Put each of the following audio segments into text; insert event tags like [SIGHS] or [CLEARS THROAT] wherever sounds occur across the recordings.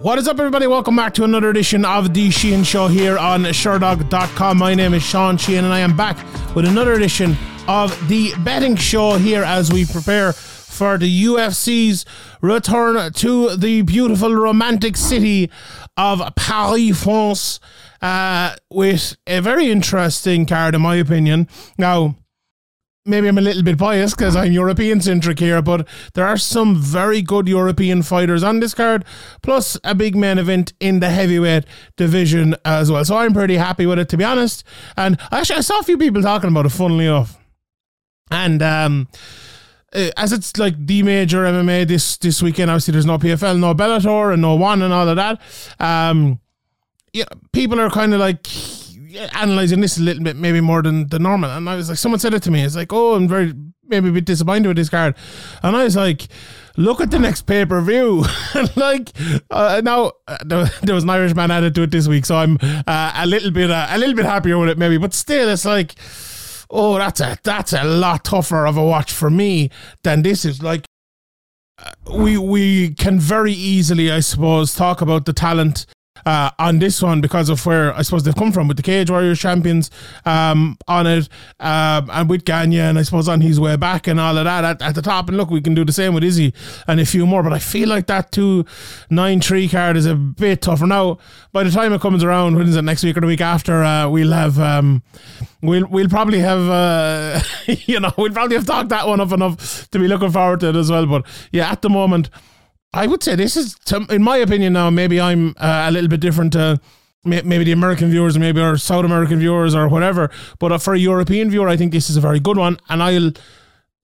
What is up, everybody? Welcome back to another edition of The Sheehan Show here on Sherdog.com. My name is Sean Sheehan, and I am back with another edition of the betting show here as we prepare for the UFC's return to the beautiful romantic city of Paris, France, uh, with a very interesting card, in my opinion. Now, maybe I'm a little bit biased because I'm European centric here, but there are some very good European fighters on this card, plus a big main event in the heavyweight division as well. So I'm pretty happy with it, to be honest. And actually, I saw a few people talking about it, funnily enough. And um, uh, as it's like the major MMA this this weekend, obviously there's no PFL, no Bellator, and no one, and all of that. Um, yeah, people are kind of like analyzing this a little bit, maybe more than the normal. And I was like, someone said it to me. It's like, oh, I'm very maybe a bit disappointed with this card. And I was like, look at the next pay per view. [LAUGHS] like uh, now, uh, there was an Irishman added to it this week, so I'm uh, a little bit uh, a little bit happier with it, maybe. But still, it's like, oh, that's a that's a lot tougher of a watch for me than this is. Like uh, we we can very easily, I suppose, talk about the talent uh, on this one because of where I suppose they've come from with the Cage Warriors champions um, on it um, and with Gane and I suppose on his way back and all of that at, at, the top. And look, we can do the same with Izzy and a few more, but I feel like that 2 9 3 card is a bit tougher. Now, by the time it comes around, when is it next week or the week after, uh, we'll have. Um, we'll we'll probably have uh, [LAUGHS] you know we'll probably have talked that one up enough to be looking forward to it as well. But yeah, at the moment, I would say this is, in my opinion, now maybe I'm uh, a little bit different to maybe the American viewers, maybe our South American viewers, or whatever. But uh, for a European viewer, I think this is a very good one, and I'll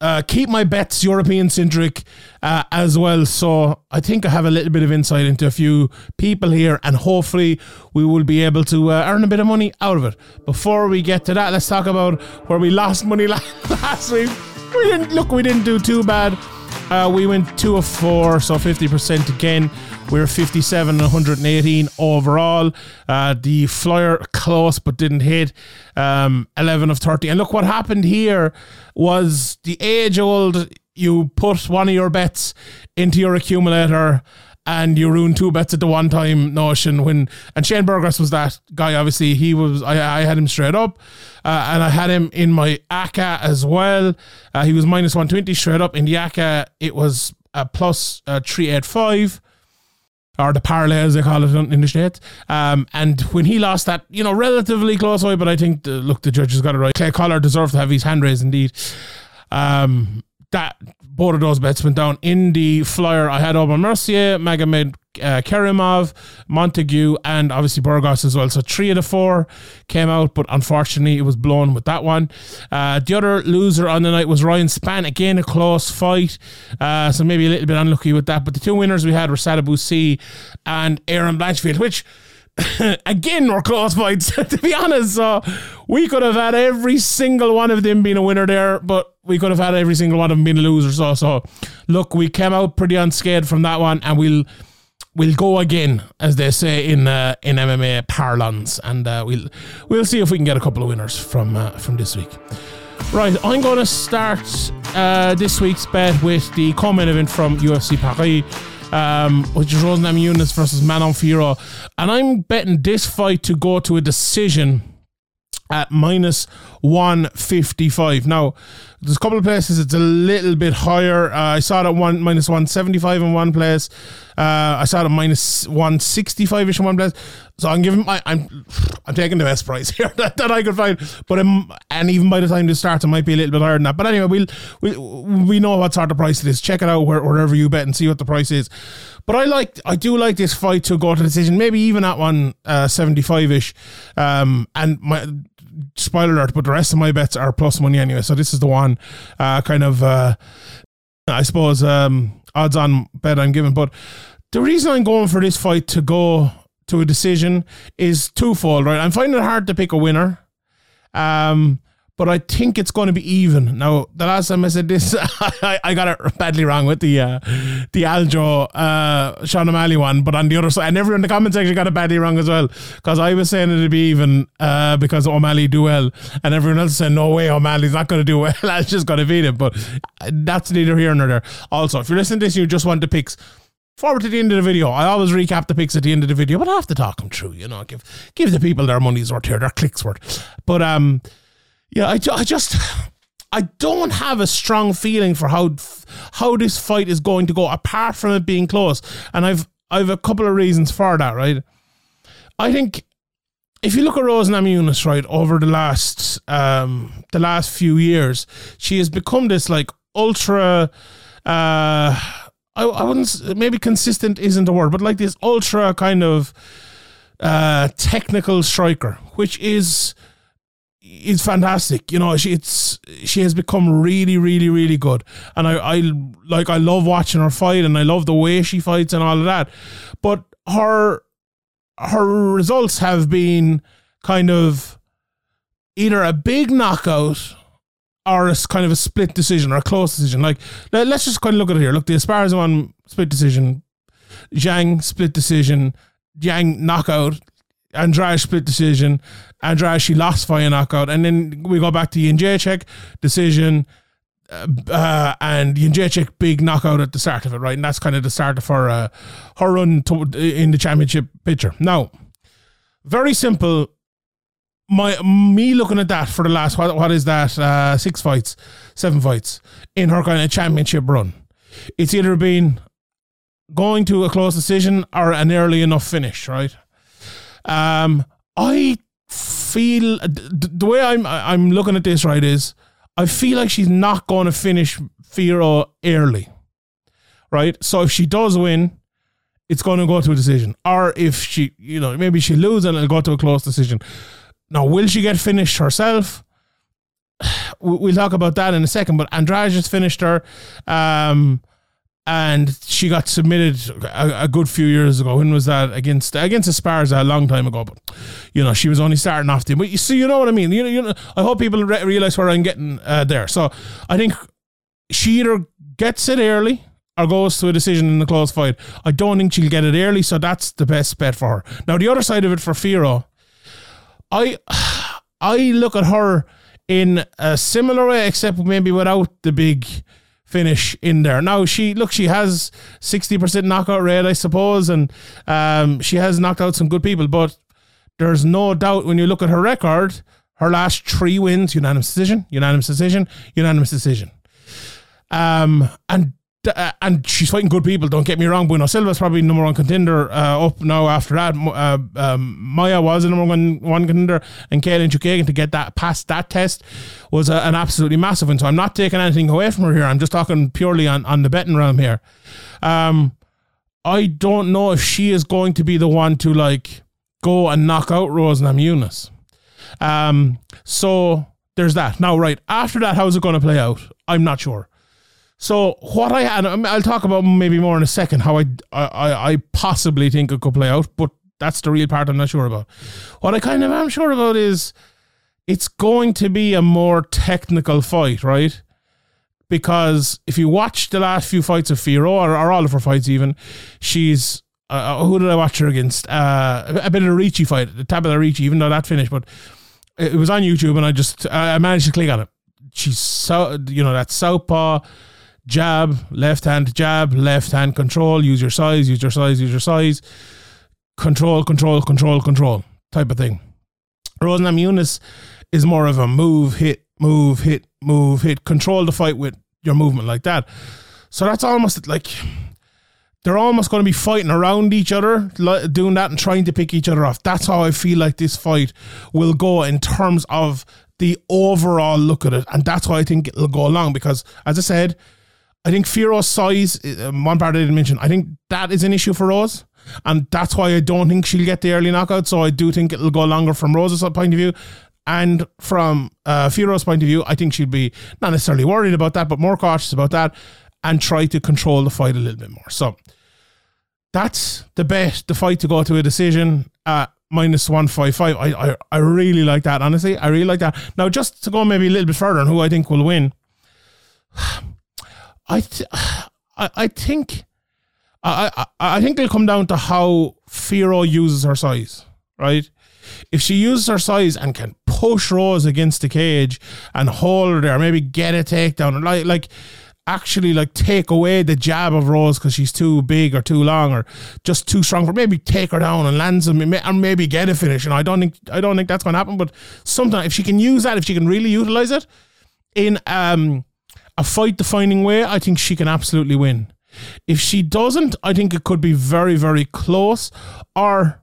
uh, keep my bets European centric uh, as well. So I think I have a little bit of insight into a few people here, and hopefully we will be able to uh, earn a bit of money out of it. Before we get to that, let's talk about where we lost money [LAUGHS] last week. We didn't look, we didn't do too bad. Uh, we went two of four, so 50% again. We are 57 and 118 overall. Uh, the flyer close but didn't hit. Um, 11 of 30. And look, what happened here was the age old you put one of your bets into your accumulator and you ruined two bets at the one time notion when and Shane Burgos was that guy obviously he was I, I had him straight up uh, and I had him in my ACA as well uh, he was minus 120 straight up in the ACA it was a plus uh, 385 or the parlay as they call it in the States. Um, and when he lost that, you know, relatively close away, but I think, the, look, the judges got it right. Clay Collard deserved to have his hand raised indeed. Um, that both of those bets went down in the flyer. I had Aubin Mercier, Magomed uh, Kerimov, Montague, and obviously Burgos as well. So three of the four came out, but unfortunately it was blown with that one. Uh, the other loser on the night was Ryan Spann. Again, a close fight. Uh, so maybe a little bit unlucky with that. But the two winners we had were Sadibou Sy and Aaron Blanchfield, which [LAUGHS] again were close fights, to be honest. So we could have had every single one of them being a winner there, but we could have had every single one of them being a loser. So, so look, we came out pretty unscathed from that one, and we'll we'll go again, as they say in uh, in MMA parlance, and uh, we'll we'll see if we can get a couple of winners from uh, from this week. Right, I'm going to start uh, this week's bet with the co-main event from UFC Paris um, which is Rose Namajunas versus Manon Fiorot. And I'm betting this fight to go to a decision at minus 155. Now, there's a couple of places it's a little bit higher. Uh, I saw it at one minus 175 in one place. Uh, I saw it at minus 165 ish in one place. So I'm giving my I'm I'm taking the best price [LAUGHS] here that, that I could find. But I'm, and even by the time this starts, it might be a little bit higher than that. But anyway, we'll we we know what sort of price it is. Check it out where, wherever you bet and see what the price is. But I like I do like this fight to go to decision, maybe even at one uh, 75 ish. Um, and my spoiler alert, but the rest of my bets are plus money anyway. So this is the one uh, kind of, uh, I suppose, um, odds on bet I'm giving. But the reason I'm going for this fight to go to a decision is twofold, right? I'm finding it hard to pick a winner. Um, but I think it's going to be even. Now, the last time I said this, [LAUGHS] I, I got it badly wrong with the uh, the Aljo uh, Sean O'Malley one, but on the other side, and everyone in the comments section got it badly wrong as well because I was saying it'd be even uh, because O'Malley do well, and everyone else said no way O'Malley's not going to do [LAUGHS] well. I just going to beat him, but that's neither here nor there. Also, if you're listening to this, you just want the picks forward to the end of the video. I always recap the picks at the end of the video, but I have to talk them through. You know, give give the people their money's worth here, their clicks worth. But um, yeah, I, I just I don't have a strong feeling for how how this fight is going to go, apart from it being close. And I've I've a couple of reasons for that. Right, I think if you look at Rose Namajunas, right, over the last um the last few years, she has become this like ultra. Uh, I, I wouldn't maybe consistent isn't the word, but like this ultra kind of uh technical striker, which is is fantastic. You know, she it's she has become really, really, really good. And I, I like I love watching her fight and I love the way she fights and all of that. But her her results have been kind of either a big knockout or a kind of a split decision or a close decision. Like let's just kind of look at it here. Look, the Esparza one split decision, Zhang split decision, Zhang knockout, Andrade split decision. Andrade she lost via knockout, and then we go back to Jędrzejczyk decision. Uh, uh, and Jędrzejczyk big knockout at the start of it, right? And that's kind of the start of her uh, her run to, in the championship picture. Now, very simple. My me looking at that for the last what what is that uh, six fights, seven fights in her kind of championship run. It's either been going to a close decision or an early enough finish, right? Um, I feel the way I'm I'm looking at this right is I feel like she's not going to finish Fiorot early, right? So if she does win, it's going to go to a decision, or if she you know maybe she loses and it'll go to a close decision. Now, will she get finished herself? [SIGHS] We'll talk about that in a second. But Andrade just finished her. Um, and she got submitted a, a, good few years ago. When was that against against Esparza a long time ago? But you know she was only starting off the. But you see, you know what I mean. You know, you know. I hope people re- realize where I'm getting uh, there. So I think she either gets it early or goes to a decision in the close fight. I don't think she'll get it early, so that's the best bet for her. Now the other side of it for Fiorot, I [SIGHS] I look at her in a similar way, except maybe without the big finish in there. Now she look, she has sixty percent knockout rate, I suppose, and um, she has knocked out some good people. But there's no doubt when you look at her record, her last three wins, unanimous decision, unanimous decision, unanimous decision. Um, and uh, and she's fighting good people. Don't get me wrong. Bueno Silva's probably number one contender uh, up now. After that, uh, um, Maia was the number one one contender, and Katlyn Chookagian to get that past that test was a, an absolutely massive one. So I'm not taking anything away from her here. I'm just talking purely on on the betting realm here. Um, I don't know if she is going to be the one to like go and knock out Rose Namajunas. Um, so there's that. Now, right after that, how's it going to play out? I'm not sure. So what I had, I'll talk about maybe more in a second how I, I I possibly think it could play out, but that's the real part I'm not sure about. What I kind of am sure about is it's going to be a more technical fight, right? Because if you watch the last few fights of Fiorot, or, or all of her fights even, she's uh, uh, who did I watch her against? Uh, a bit of a Ricci fight, the Tabatha Ricci, even though that finished, but it was on YouTube and I just I managed to click on it. She's so you know that southpaw jab, left hand jab, left hand control, use your size, use your size, use your size, control, control, control, control type of thing. Rose Namajunas is more of a move, hit, move, hit, move, hit, control the fight with your movement like that. So that's almost like they're almost going to be fighting around each other, doing that and trying to pick each other off. That's how I feel like this fight will go in terms of the overall look at it. And that's why I think it'll go along because, as I said, I think Fiorot's size, one part I didn't mention, I think that is an issue for Rose. And that's why I don't think she'll get the early knockout. So I do think it'll go longer from Rose's point of view. And from uh, Fiorot's point of view, I think she'll be not necessarily worried about that, but more cautious about that and try to control the fight a little bit more. So that's the bet, the fight to go to a decision at minus 155. I, I, I really like that, honestly. I really like that. Now, just to go maybe a little bit further on who I think will win. [SIGHS] I th- [SIGHS] I, I think I, I I think it'll come down to how Fiorot uses her size, right? If she uses her size and can push Rose against the cage and hold her there, maybe get a takedown, like like actually like take away the jab of Rose because she's too big or too long or just too strong for maybe take her down and land some and maybe get a finish. And I don't think I don't think that's going to happen. But sometimes if she can use that, if she can really utilize it in um, a fight defining way, I think she can absolutely win. If she doesn't, I think it could be very very close, or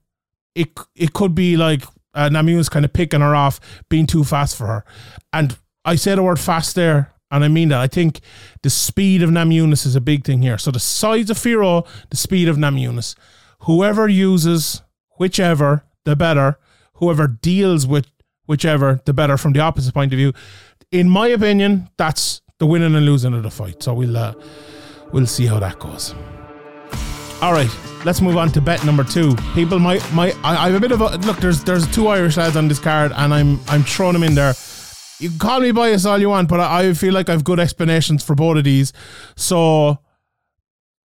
it it could be like uh, Namajunas kind of picking her off, being too fast for her. And I say the word fast there and I mean that. I think the speed of Namajunas is a big thing here. So the size of Fiorot, the speed of Namajunas. Whoever uses whichever, the better. Whoever deals with whichever, the better from the opposite point of view. In my opinion, that's the winning and losing of the fight. So we'll uh, we'll see how that goes. All right, let's move on to bet number two. People might might I, I have a bit of a look. There's there's two Irish lads on this card, and I'm I'm throwing them in there you can call me biased all you want, but I, I feel like I've good explanations for both of these. So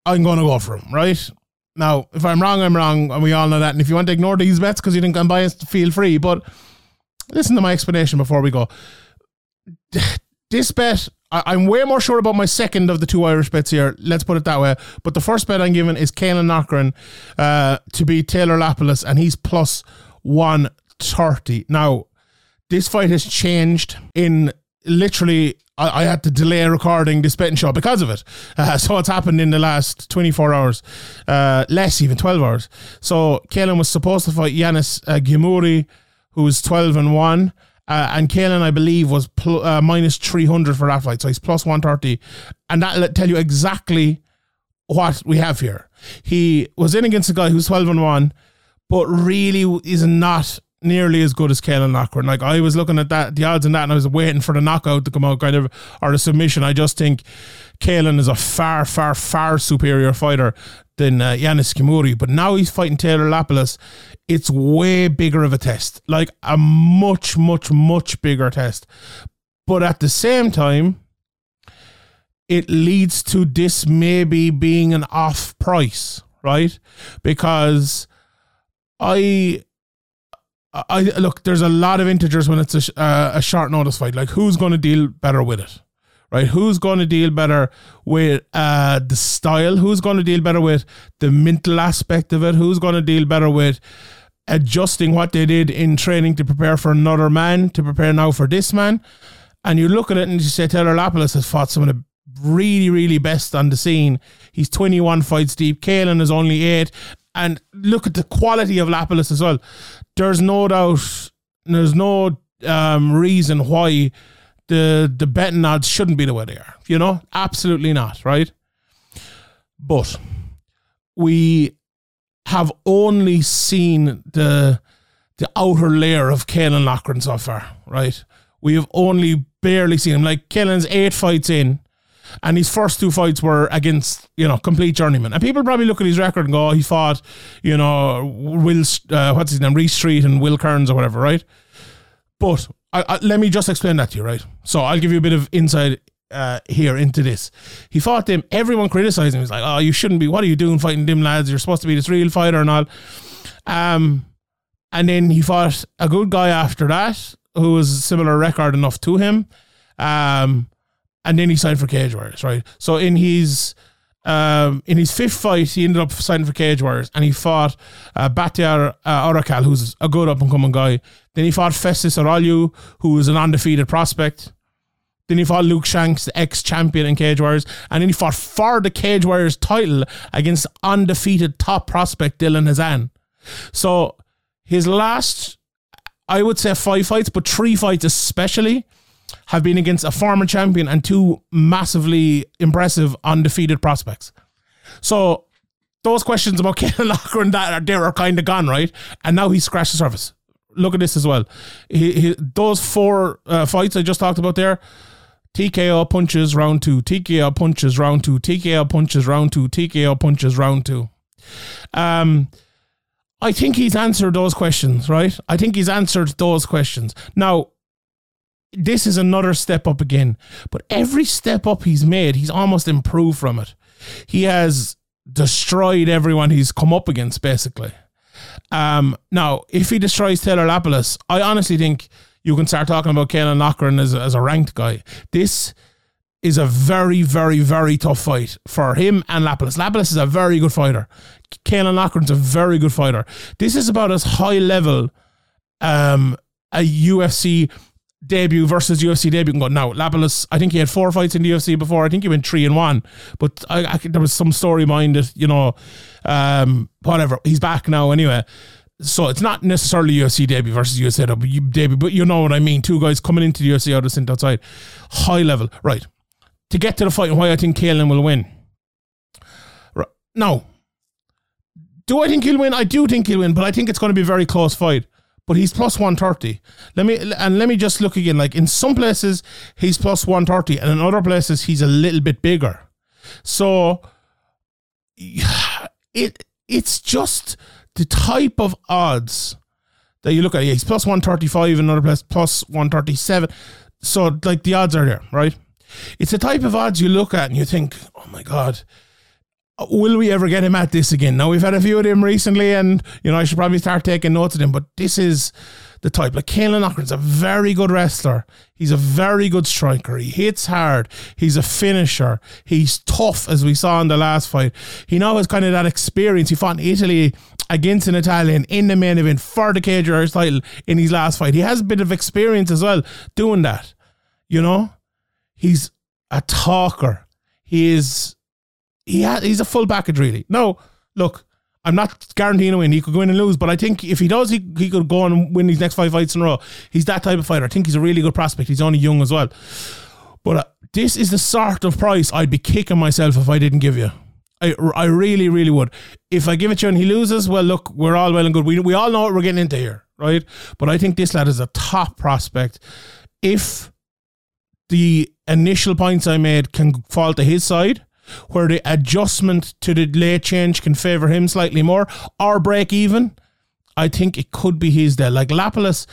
I'm going to go for them, right? Now, if I'm wrong, I'm wrong, and we all know that. And if you want to ignore these bets because you think I'm biased, feel free. But listen to my explanation before we go. [SIGHS] This bet, I, am way more sure about my second of the two Irish bets here. Let's put it that way. But the first bet I'm giving is Caolan Loughran uh, to be Taylor Lapilus, and he's plus 130. Now, this fight has changed in literally I, had to delay recording this betting show because of it. [LAUGHS] Uh, so it's happened in the last 24 hours, uh, less even 12 hours. So Caolan was supposed to fight Yanis uh, Ghemmouri, who was 12 and 1. Uh, and Caolan, I believe, was pl- uh, minus 300 for that fight. So he's plus 130. And that'll tell you exactly what we have here. He was in against a guy who's 12 and 1, but really is not nearly as good as Caolan Loughran. Like I was looking at that, the odds in that, and I was waiting for the knockout to come out, kind of, or the submission. I just think Caolan is a far, far, far superior fighter than uh, Yanis Ghemmouri. But now he's fighting Taylor Lapilus. It's way bigger of a test, like a much, much, much bigger test. But at the same time, it leads to this maybe being an off price, right? Because I I look. There's a lot of integers when it's a, uh, a short notice fight. Like who's going to deal better with it, right? Who's going to deal better with uh, the style? Who's going to deal better with the mental aspect of it? Who's going to deal better with adjusting what they did in training to prepare for another man to prepare now for this man? And you look at it and you say Taylor Lapilus has fought some of the really, really best on the scene. He's 21 fights deep. Caolan is only eight. And look at the quality of Lapilus as well there's no doubt, there's no um, reason why the the betting odds shouldn't be the way they are. You know, absolutely not, right? But we have only seen the the outer layer of Caolan Loughran so far, right? We have only barely seen him. Like Caolan's eight fights in, and his first two fights were against, you know, complete journeymen. And people probably look at his record and go, oh, he fought, you know, Will, uh, what's his name, Reese Street and Will Kearns or whatever, right? But I, I, let me just explain that to you, right? So I'll give you a bit of insight uh, here into this. He fought them. Everyone criticized him. He's like, "Oh, you shouldn't be. What are you doing fighting them lads? You're supposed to be this real fighter and all." Um, and then he fought a good guy after that who was similar record enough to him. Um, and then he signed for Cage Warriors, right? So in his um, in his fifth fight, he ended up signing for Cage Warriors, and he fought uh, Batiar uh, Orakal, who's a good up and coming guy. Then he fought Festus Aralu, who was an undefeated prospect. Then he fought Luke Shanks, the ex champion in Cage Warriors, and then he fought for the Cage Warriors title against undefeated top prospect Dylan Hazan. So his last, I would say five fights, but three fights especially have been against a former champion and two massively impressive undefeated prospects. So those questions about [LAUGHS] Caolan Loughran and that are there are kind of gone, right? And now he's scratched the surface. Look at this as well. He, he, those four uh, fights I just talked about there, TKO punches round two, TKO punches round two, TKO punches round two, TKO punches round two. Um, I think he's answered those questions, right? I think he's answered those questions. Now, this is another step up again. But every step up he's made, he's almost improved from it. He has destroyed everyone he's come up against, basically. Um, now, if he destroys Taylor Lapilus, I honestly think you can start talking about Caolan Loughran as, as a ranked guy. This is a very, very, very tough fight for him and Lapilus. Lapilus is a very good fighter. Caolan Loughran's a very good fighter. This is about as high level um, a UFC debut versus UFC debut can go. Now, Lapilus, I think he had four fights in the UFC before. I think he went three and one, but I, I there was some story behind it, you know, um, whatever. He's back now anyway. So it's not necessarily UFC debut versus UFC debut, but you know what I mean. Two guys coming into the UFC out of the outside, high level, right? To get to the fight and why I think Caolan will win. Right. No. Do I think he'll win? I do think he'll win, but I think it's going to be a very close fight but he's plus 130. Let me and let me just look again. Like in some places he's plus 130, and in other places he's a little bit bigger. So [SIGHS] it it's just the type of odds that you look at. Yeah, he's plus 135 in another place, plus 137. So like the odds are there, right? It's the type of odds you look at and you think, oh my god, will we ever get him at this again? Now we've had a few of them recently, and you know I should probably start taking notes of them. But this is the type. Like Caolan Loughran's a very good wrestler. He's a very good striker. He hits hard. He's a finisher. He's tough, as we saw in the last fight. He now has kind of that experience. He fought in Italy against an Italian in the main event for the Warriors title in his last fight. He has a bit of experience as well doing that. You know, he's a talker. He is he ha- he's a full package really. No, look, I'm not guaranteeing a win. He could go in and lose, but I think if he does, he, he could go on and win these next five fights in a row. He's that type of fighter. I think he's a really good prospect. He's only young as well. But uh, this is the sort of price I'd be kicking myself if I didn't give you. I, I really, really would. If I give it to you and he loses, well, look, we're all well and good. We, we all know what we're getting into here, right? But I think this lad is a top prospect. If the initial points I made can fall to his side, where the adjustment to the late change can favour him slightly more or break even, I think it could be his day. Like Lapilus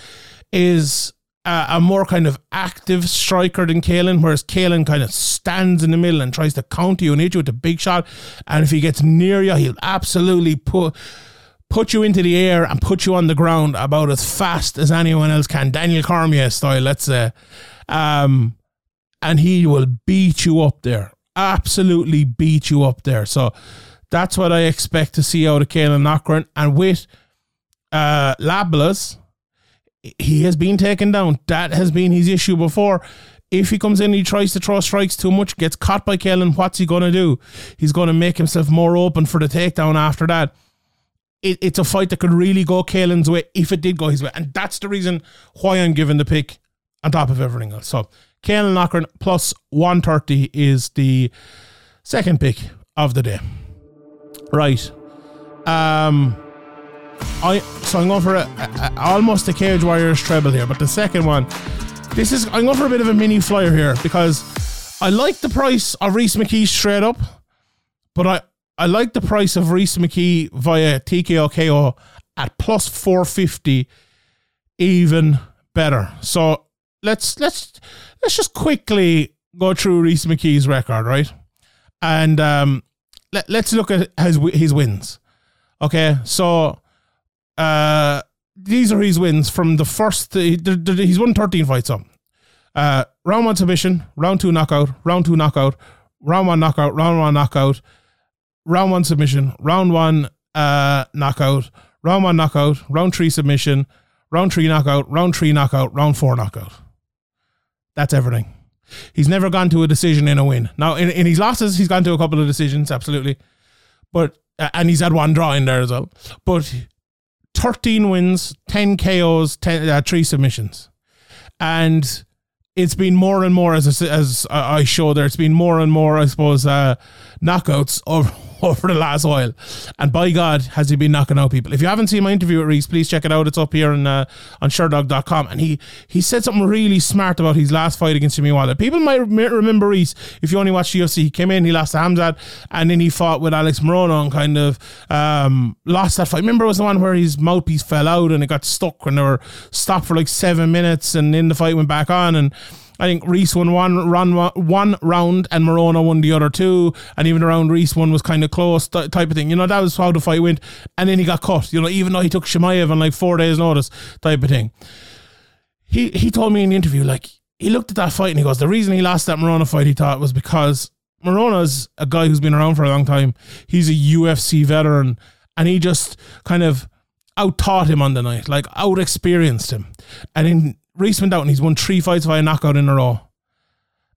is a, a, more kind of active striker than Caolan, whereas Caolan kind of stands in the middle and tries to counter you and hit you with a big shot. And if he gets near you, he'll absolutely put put you into the air and put you on the ground about as fast as anyone else can. Daniel Cormier style, let's say. Um, and he will beat you up there absolutely beat you up there. So that's what I expect to see out of Caolan Loughran. And with uh, Lapilus, he has been taken down. That has been his issue before. If he comes in, he tries to throw strikes too much, gets caught by Caolan, what's he going to do? He's going to make himself more open for the takedown after that. It, it's a fight that could really go Caolan's way if it did go his way. And that's the reason why I'm giving the pick on top of everything else. So Caolan Loughran plus 130 is the second pick of the day. Right. Um, I so I'm going for a, a, almost a Cage Warriors treble here, but the second one, this is I'm going for a bit of a mini flyer here because I like the price of Rhys McKee straight up, but I I like the price of Rhys McKee via TKO KO at plus 450 even better. So let's let's let's just quickly go through Rhys McKee's record, right? And um, let, let's look at his his wins. Okay, so uh, these are his wins from the first. he's won thirteen fights. Up. Uh, round one submission, round two knockout, round two knockout, round one knockout, round one knockout, round one submission, round one uh, knockout, round one knockout, round three submission, round three knockout, round three knockout, round four knockout. That's everything. He's never gone to a decision in a win. Now, in, in his losses, he's gone to a couple of decisions, absolutely. But uh, and he's had one draw in there as well. But 13 wins, 10 KOs, 10, uh, three submissions. And it's been more and more as as I show there. It's been more and more, I suppose, uh, knockouts over [LAUGHS] over the last while. And by God, has he been knocking out people. If you haven't seen my interview with Rhys, please check it out. It's up here on, uh, on Sherdog.com. And he, he said something really smart about his last fight against Jimmy Wallhead. People might remember Rhys if you only watched UFC. He came in, he lost to Hamzat, and then he fought with Alex Morono and kind of um, lost that fight. Remember, it was the one where his mouthpiece fell out and it got stuck and they were stopped for like seven minutes and then the fight went back on. And I think Rhys won one run one round and Morono won the other two, and even around Rhys one was kind of close type of thing. You know that was how the fight went, and then he got cut. You know even though he took Chimaev on like four days notice type of thing. He he told me in the interview like he looked at that fight and he goes, the reason he lost that Morono fight, he thought, was because Morono's a guy who's been around for a long time. He's a UFC veteran, and he just kind of out taught him on the night, like out experienced him. And in Rhys went out and he's won three fights via knockout in a row.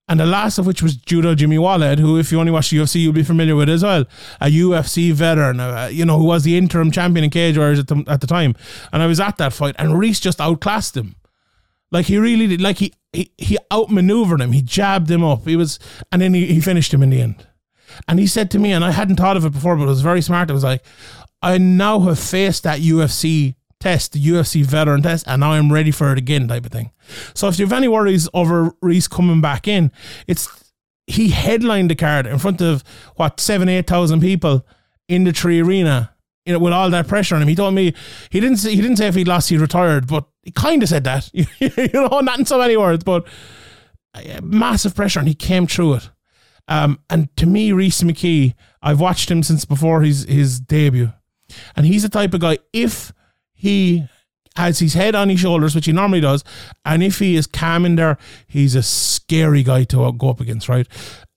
And the last of which was Judo Jimmy Wallhead, who, if you only watch the UFC, you'll be familiar with as well. A UFC veteran, uh, you know, who was the interim champion in Cage Warriors at the, at the time. And I was at that fight, and Rhys just outclassed him. Like he really did. Like he he, he outmaneuvered him. He jabbed him up. He was, and then he, he finished him in the end. And he said to me, and I hadn't thought of it before, but it was very smart. It was like, I now have faced that UFC test, the UFC veteran test, and now I'm ready for it again, type of thing. So if you have any worries over Rhys coming back in, it's he headlined the card in front of what seven, eight thousand people in the tree arena. You know, with all that pressure on him, he told me he didn't say, he didn't say if he lost he retired, but he kind of said that. [LAUGHS] you know, not in so many words, but uh, massive pressure, and he came through it. Um, and to me, Rhys McKee, I've watched him since before his his debut, and he's the type of guy. If he has his head on his shoulders, which he normally does, and if he is calm in there, he's a scary guy to go up against, right?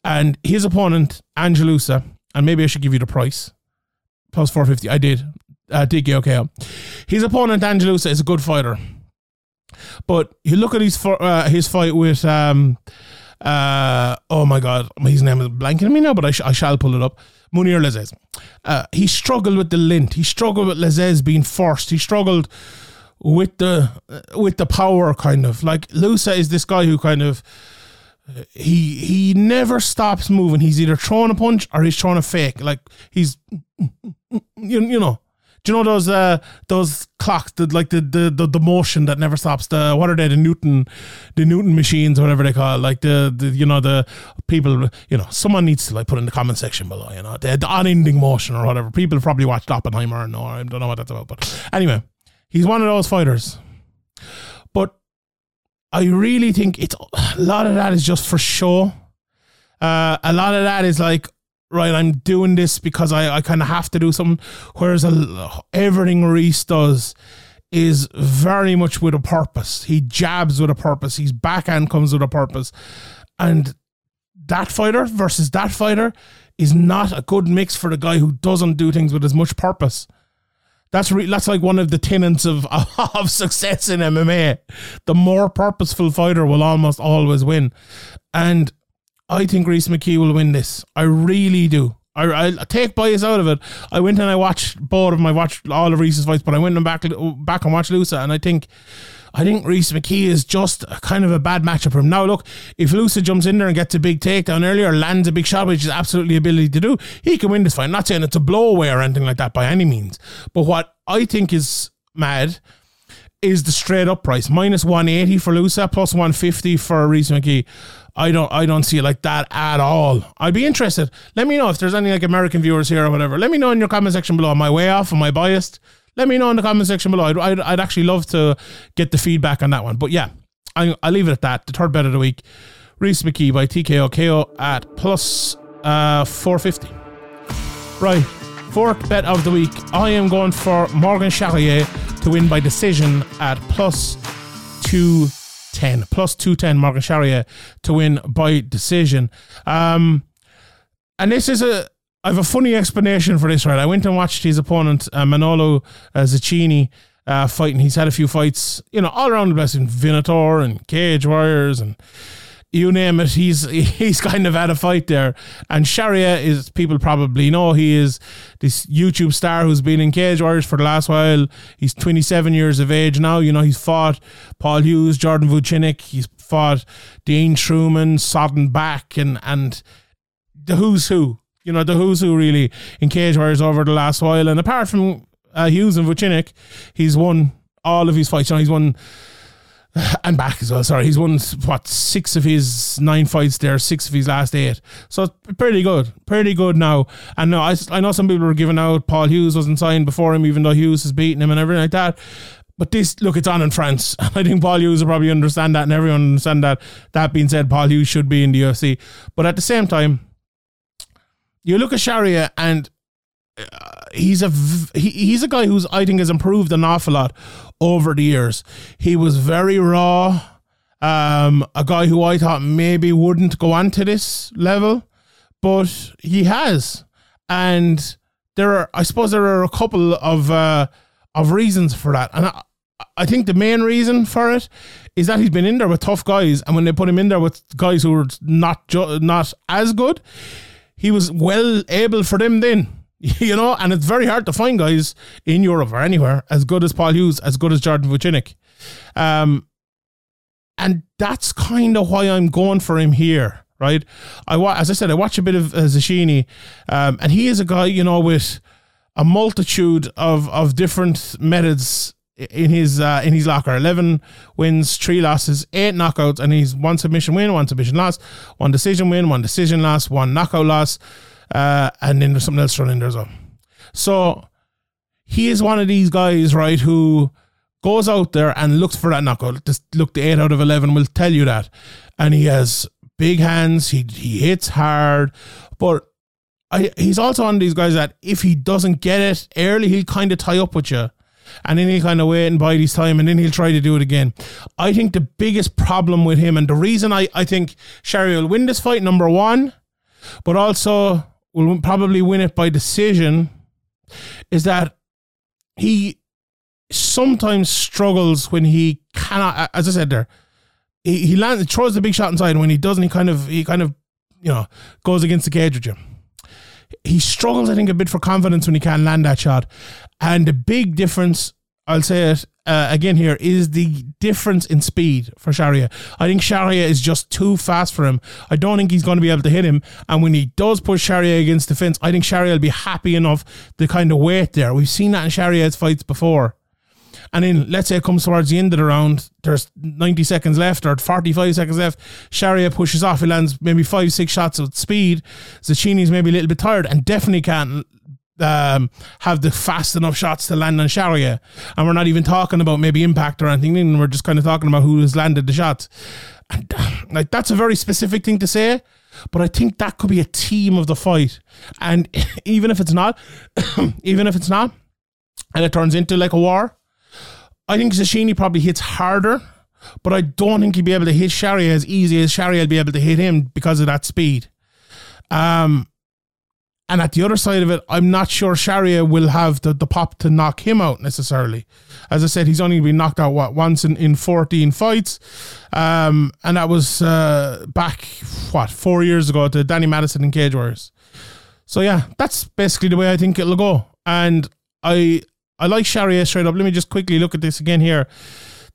And his opponent, Ange Loosa, and maybe I should give you the price plus 450. I did. Uh, TKO KO. His opponent, Ange Loosa, is a good fighter. But you look at his uh, his fight with um uh oh my god his name is blanking me now but I, sh- I shall pull it up Mounir Lazzez. Uh, he struggled with the lint. He struggled with Lazzez being forced. He struggled with the uh, with the power kind of like Loosa is this guy who kind of uh, he he never stops moving. He's either throwing a punch or he's throwing a fake. Like he's you, you know do you know those uh, those clocks, that like the, the, the the motion that never stops? The what are they? The Newton, the Newton machines, or whatever they call, it. like the, the you know the people. You know, someone needs to like put in the comment section below. You know, the, the unending motion or whatever. People probably watched Oppenheimer and know. I don't know what that's about, but anyway, he's one of those fighters. But I really think it's a lot of that is just for show. Uh, a lot of that is like right, I'm doing this because I, I kind of have to do something. Whereas a, everything Rhys does is very much with a purpose. He jabs with a purpose. His backhand comes with a purpose. And that fighter versus that fighter is not a good mix for the guy who doesn't do things with as much purpose. That's re- that's like one of the tenets of [LAUGHS] of success in MMA. The more purposeful fighter will almost always win, and I think Rhys McKee will win this. I really do. I, I take bias out of it. I went and I watched both of them. I watched all of Rhys's fights, but I went and back back and watched Loosa, and I think I think Rhys McKee is just a kind of a bad matchup for him. Now, look, if Loosa jumps in there and gets a big takedown earlier, lands a big shot, which is absolutely ability to do, he can win this fight. I'm not saying it's a blow away or anything like that by any means, but what I think is mad is the straight up price minus 180 for Loosa, plus 150 for Rhys McKee. I don't I don't see it like that at all. I'd be interested. Let me know if there's any like American viewers here or whatever. Let me know in your comment section below. Am I way off? Am I biased? Let me know in the comment section below. I'd, I'd, I'd actually love to get the feedback on that one. But yeah, I, I'll leave it at that. The third bet of the week, Rhys McKee by TKO KO at plus, uh, 450. Right, fourth bet of the week. I am going for Morgan Charriere to win by decision at plus 210. Plus 210 Morgan Charriere to win by decision. Um, and this is a I have a funny explanation for this, right? I went and watched his opponent, uh, Manolo uh, uh, fighting. He's had a few fights, you know, all around the place in Venator and Cage Warriors and you name it, he's [LAUGHS] he's kind of had a fight there. And Charriere is people probably know he is this YouTube star who's been in Cage Warriors for the last while. He's 27 years of age now. You know, he's fought Paul Hughes, Jordan Vucinic, he's fought Dean Truman, Sodden Back, and and the who's who. You know, the who's who really in Cage Warriors over the last while. And apart from uh, Hughes and Vucinic, he's won all of his fights. You know, he's won [SIGHS] and back as well. Sorry, he's won what six of his nine fights there, six of his last eight. So pretty good, pretty good now. And no, I, I know some people were giving out Paul Hughes wasn't signed before him, even though Hughes has beaten him and everything like that. But this, look, it's on in France. [LAUGHS] I think Paul Hughes will probably understand that, and everyone understand that. That being said, Paul Hughes should be in the UFC. But at the same time, you look at Charriere and uh, he's a he, he's a guy who's I think has improved an awful lot over the years. He was very raw Um, a guy who I thought maybe wouldn't go on to this level, but he has. And there are, I suppose, there are a couple of uh, of reasons for that. And I, I think the main reason for it is that he's been in there with tough guys, and when they put him in there with guys who were not ju- not as good, he was well able for them then. [LAUGHS] You know, and it's very hard to find guys in Europe or anywhere as good as Paul Hughes, as good as Jordan Vucinic. Um, and that's kind of why I'm going for him here, right? I wa- as I said, I watch a bit of uh, Zecchini, um, and he is a guy, you know, with a multitude of of different methods in his uh, in his locker. Eleven wins, three losses, eight knockouts, and he's one submission win, one submission loss, one decision win, one decision loss, one knockout loss, uh, and then there's something else in there as well. So he is one of these guys, right, who goes out there and looks for that knockout. Just look, the eight out of eleven will tell you that, and he has big hands. He he hits hard, but I, he's also one of these guys that if he doesn't get it early, he'll kind of tie up with you. And then he'll kind of wait and bide his time and then he'll try to do it again. I think the biggest problem with him, and the reason I, I think Charriere will win this fight, number one, but also will probably win it by decision, is that he sometimes struggles when he cannot, as I said there, he, he lands, throws the big shot inside, and when he doesn't, he kind of, he kind of, you know, goes against the cage with you he struggles, I think, a bit for confidence when he can't land that shot. And the big difference, I'll say it uh, again here, is the difference in speed for Charriere. I think Charriere is just too fast for him. I don't think he's going to be able to hit him. And when he does push Charriere against the fence, I think Charriere will be happy enough to kind of wait there. We've seen that in Charriere's fights before. And then let's say it comes towards the end of the round, there's 90 seconds left or 45 seconds left. Charriere pushes off, he lands maybe five, six shots with speed. Zecchini's maybe a little bit tired and definitely can't um, have the fast enough shots to land on Charriere. And we're not even talking about maybe impact or anything, we're just kind of talking about who has landed the shots. And [SIGHS] like that's a very specific thing to say. But I think that could be a team of the fight. And [LAUGHS] even if it's not, [COUGHS] even if it's not, and it turns into like a war, I think Zecchini probably hits harder, but I don't think he'd be able to hit Charriere as easy as Charriere would be able to hit him because of that speed. Um, and at the other side of it, I'm not sure Charriere will have the, the pop to knock him out necessarily. As I said, he's only been knocked out what once in, in 14 fights. Um, and that was uh, back, what, four years ago to Danny Madison and Cage Warriors. So yeah, that's basically the way I think it'll go. And I I like Charriere straight up. Let me just quickly look at this again here.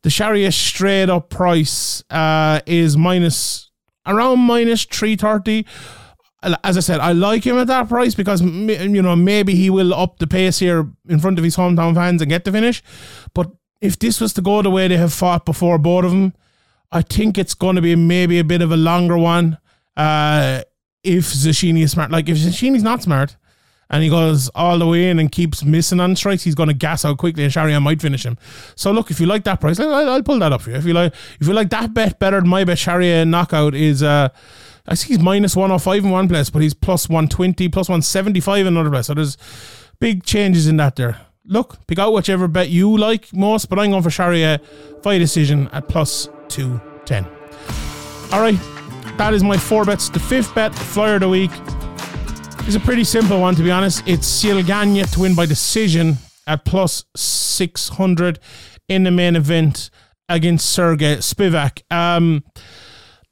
The Charriere straight up price uh, is minus around minus 330 as I said, I like him at that price because you know maybe he will up the pace here in front of his hometown fans and get the finish. But if this was to go the way they have fought before, both of them, I think it's going to be maybe a bit of a longer one. Uh, if Zecchini is smart, like if Zecchini's not smart, and he goes all the way in and keeps missing on strikes, he's going to gas out quickly, and Charriere might finish him. So look, if you like that price, I'll, I'll, pull that up for you. If you like, if you like that bet better than my bet, Charriere knockout is. Uh, I think he's minus 105 in one place, but he's plus 120, plus 175 in another place. So there's big changes in that there. Look, pick out whichever bet you like most, but I'm going for Charriere fight decision at plus 210. All right, that is my four bets. The fifth bet, flyer of the week, is a pretty simple one, to be honest. It's Gane to win by decision at plus 600 in the main event against Sergey Spivak. Um,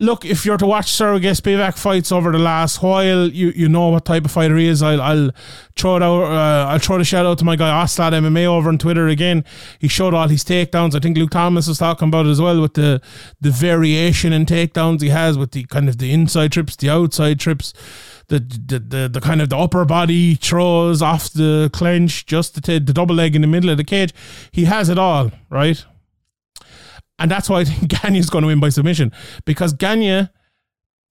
look, if you're to watch Sergey Spivak fights over the last while, you you know what type of fighter he is. I'll, I'll throw it out. Uh, I'll throw the shout out to my guy Oslad MMA over on Twitter again. He showed all his takedowns. I think Luke Thomas was talking about it as well with the the variation in takedowns he has with the kind of the inside trips, the outside trips the, the the the kind of the upper body throws off the clench, just the, t- the double leg in the middle of the cage. He has it all, right? And that's why [LAUGHS] I think is going to win by submission because Gane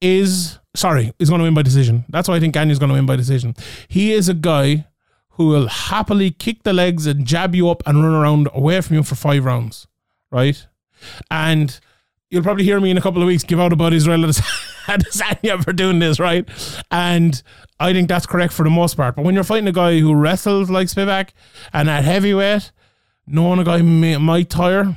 is sorry, is going to win by decision. That's why I think Gane is going to win by decision. He is a guy who will happily kick the legs and jab you up and run around away from you for five rounds, right? And you'll probably hear me in a couple of weeks give out about Israel [LAUGHS] Adesanya for doing this, right? And I think that's correct for the most part. But when you're fighting a guy who wrestles like Spivak and at heavyweight, knowing a guy may, might tire,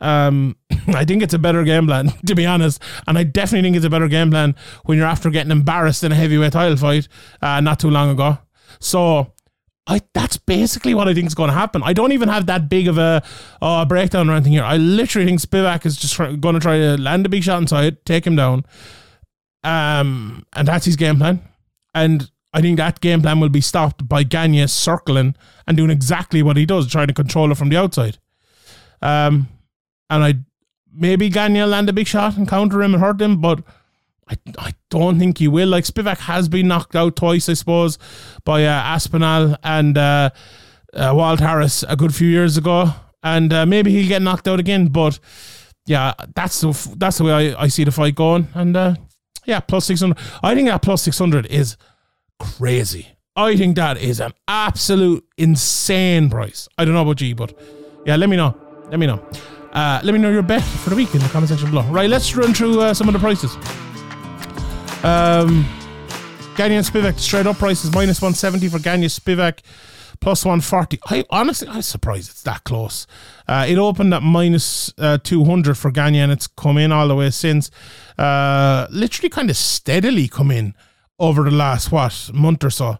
Um, [CLEARS THROAT] I think it's a better game plan, [LAUGHS] to be honest. And I definitely think it's a better game plan when you're after getting embarrassed in a heavyweight title fight uh, not too long ago. So I that's basically what I think is going to happen. I don't even have that big of a uh, breakdown or anything here. I literally think Spivak is just going to try to land a big shot inside, take him down. Um, and that's his game plan. And I think that game plan will be stopped by Gagne circling and doing exactly what he does, trying to control it from the outside. Um, and I maybe Gane land a big shot and counter him and hurt him, but I, I don't think he will. Like Spivak has been knocked out twice, I suppose, by uh, Aspinall and uh, uh, Walt Harris a good few years ago, and uh, maybe he'll get knocked out again. But yeah, that's the that's the way I, I see the fight going, and uh, yeah, plus six hundred. I think that plus six hundred is crazy. I think that is an absolute insane price. I don't know about you, but yeah, let me know. Let me know. Uh, let me know your bet for the week in the comment section below. Right, let's run through uh, some of the prices. Um, Gane and Spivak straight up prices minus 170 for Gane Spivak, plus 140. I honestly, I'm surprised it's that close. Uh, it opened at minus, uh, 200 for Gane and it's come in all the way since. Uh, literally kind of steadily come in over the last, what, month or so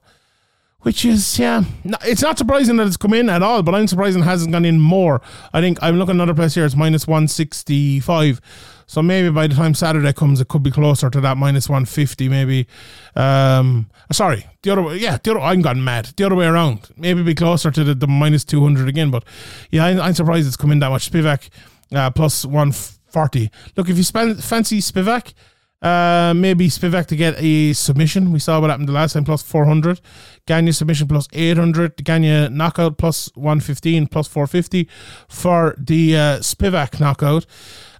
which is yeah, it's not surprising that it's come in at all. But I'm surprised it hasn't gone in more. I think I'm looking at another place here. It's minus one sixty five. So maybe by the time Saturday comes, it could be closer to that minus one fifty. Maybe. Um, sorry, the other way. Yeah, the other. I'm gone mad. The other way around. Maybe be closer to the, the minus two hundred again. But yeah, I, I'm, surprised it's come in that much. Spivak uh, plus one forty. Look, if you spend fancy Spivak. Uh, maybe Spivak to get a submission. We saw what happened the last time, plus 400. Gane submission plus 800. Gane knockout plus 115, plus 450 for the uh, Spivak knockout.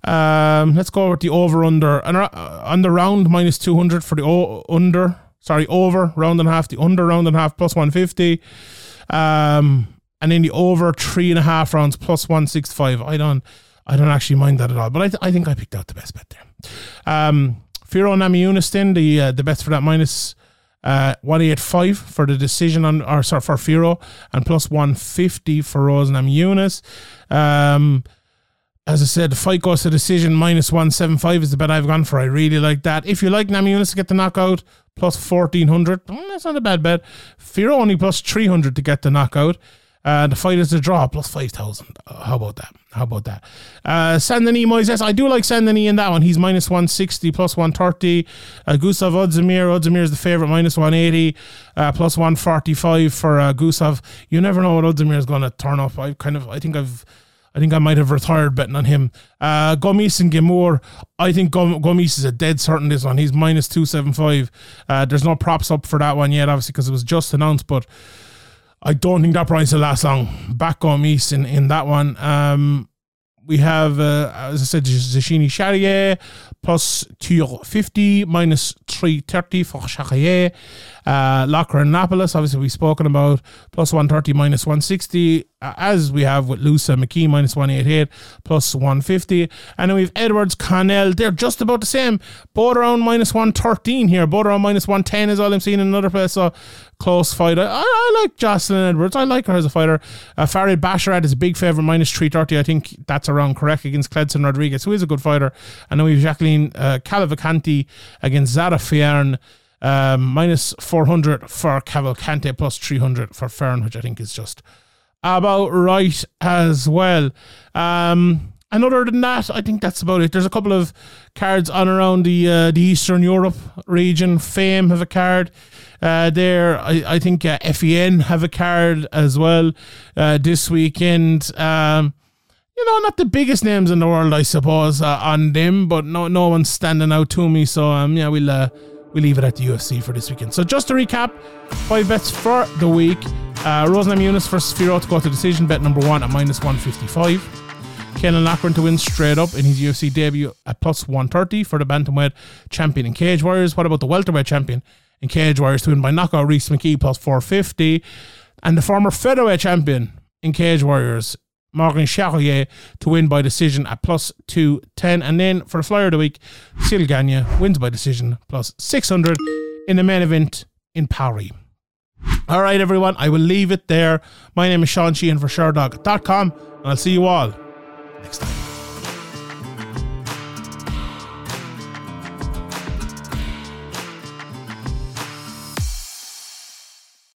Um, let's go with the over under. And uh, on the round, minus 200 for the o- under. Sorry, over round and a half. The under round and a half, plus 150. Um, and then the over three and a half rounds, plus 165. I don't. I don't actually mind that at all, but I, th- I think I picked out the best bet there. Um, Fiorot Namajunas then the uh, the bets for that minus uh, 185 for the decision on or sorry for Fiorot and plus 150 for Rose Namajunas. Um, as I said, the fight goes to decision minus 175 is the bet I've gone for. I really like that. If you like Namajunas to get the knockout, plus 1400, mm, that's not a bad bet. Fiorot only plus 300 to get the knockout. Uh, the fight is a draw, plus 5,000. Uh, how about that? How about that? Uh, Saint Denis Moises. I do like Saint Denis in that one. He's minus 160, plus 130. Uh, Guskov Ozdemir. Ozdemir is the favorite, minus 180, uh, plus 145 for uh, Guskov. You never know what Ozdemir is going to turn up. I kind of, I think I've, I think I might have retired betting on him. Uh, Gomis and Gimur. I think Gomis is a dead certain this one. He's minus 275. Uh, there's no props up for that one yet, obviously, because it was just announced, but I don't think that price will last long. Back on East in, in that one. Um, we have, uh, as I said, Zecchini Charriere plus 250 minus 330 for Charriere. Uh, Loughran and Lapilus, obviously, we've spoken about plus 130 minus 160, uh, as we have with Loosa McKee minus 188 plus 150. And then we have Edwards Connell, they're just about the same, both around minus 113 here, both around minus 110 is all I'm seeing in another place. So close fight. I, I like Jocelyn Edwards, I like her as a fighter. Uh, Farid Basharat is a big favourite, minus 330. I think that's around correct against Kleydson Rodrigues, who is a good fighter. And then we have Jacqueline uh, against Zarah Fairn. Um, minus 400 for Cavalcante, plus 300 for Fairn, which I think is just about right as well. Um, and other than that, I think that's about it. There's a couple of cards on around the uh, the Eastern Europe region. Fame have a card uh, there. I, I think uh, FEN have a card as well uh, this weekend. Um, you know, not the biggest names in the world, I suppose, uh, on them, but no, no one's standing out to me. So um, yeah, we'll uh, we leave it at the UFC for this weekend. So just to recap, five bets for the week. Uh, Rose Namajunas versus Fiorot to go to decision, bet number one at minus 155. Caolan Loughran to win straight up in his UFC debut at plus 130 for the Bantamweight champion in Cage Warriors. What about the welterweight champion in Cage Warriors to win by knockout, Rhys McKee plus 450. And the former featherweight champion in Cage Warriors Morgan Charriere to win by decision at plus 210. And then for the flyer of the week, Ciryl Gane wins by decision plus 600 in the main event in Paris. All right, everyone, I will leave it there. My name is Sean Sheehan for SureDog.com, and I'll see you all next time.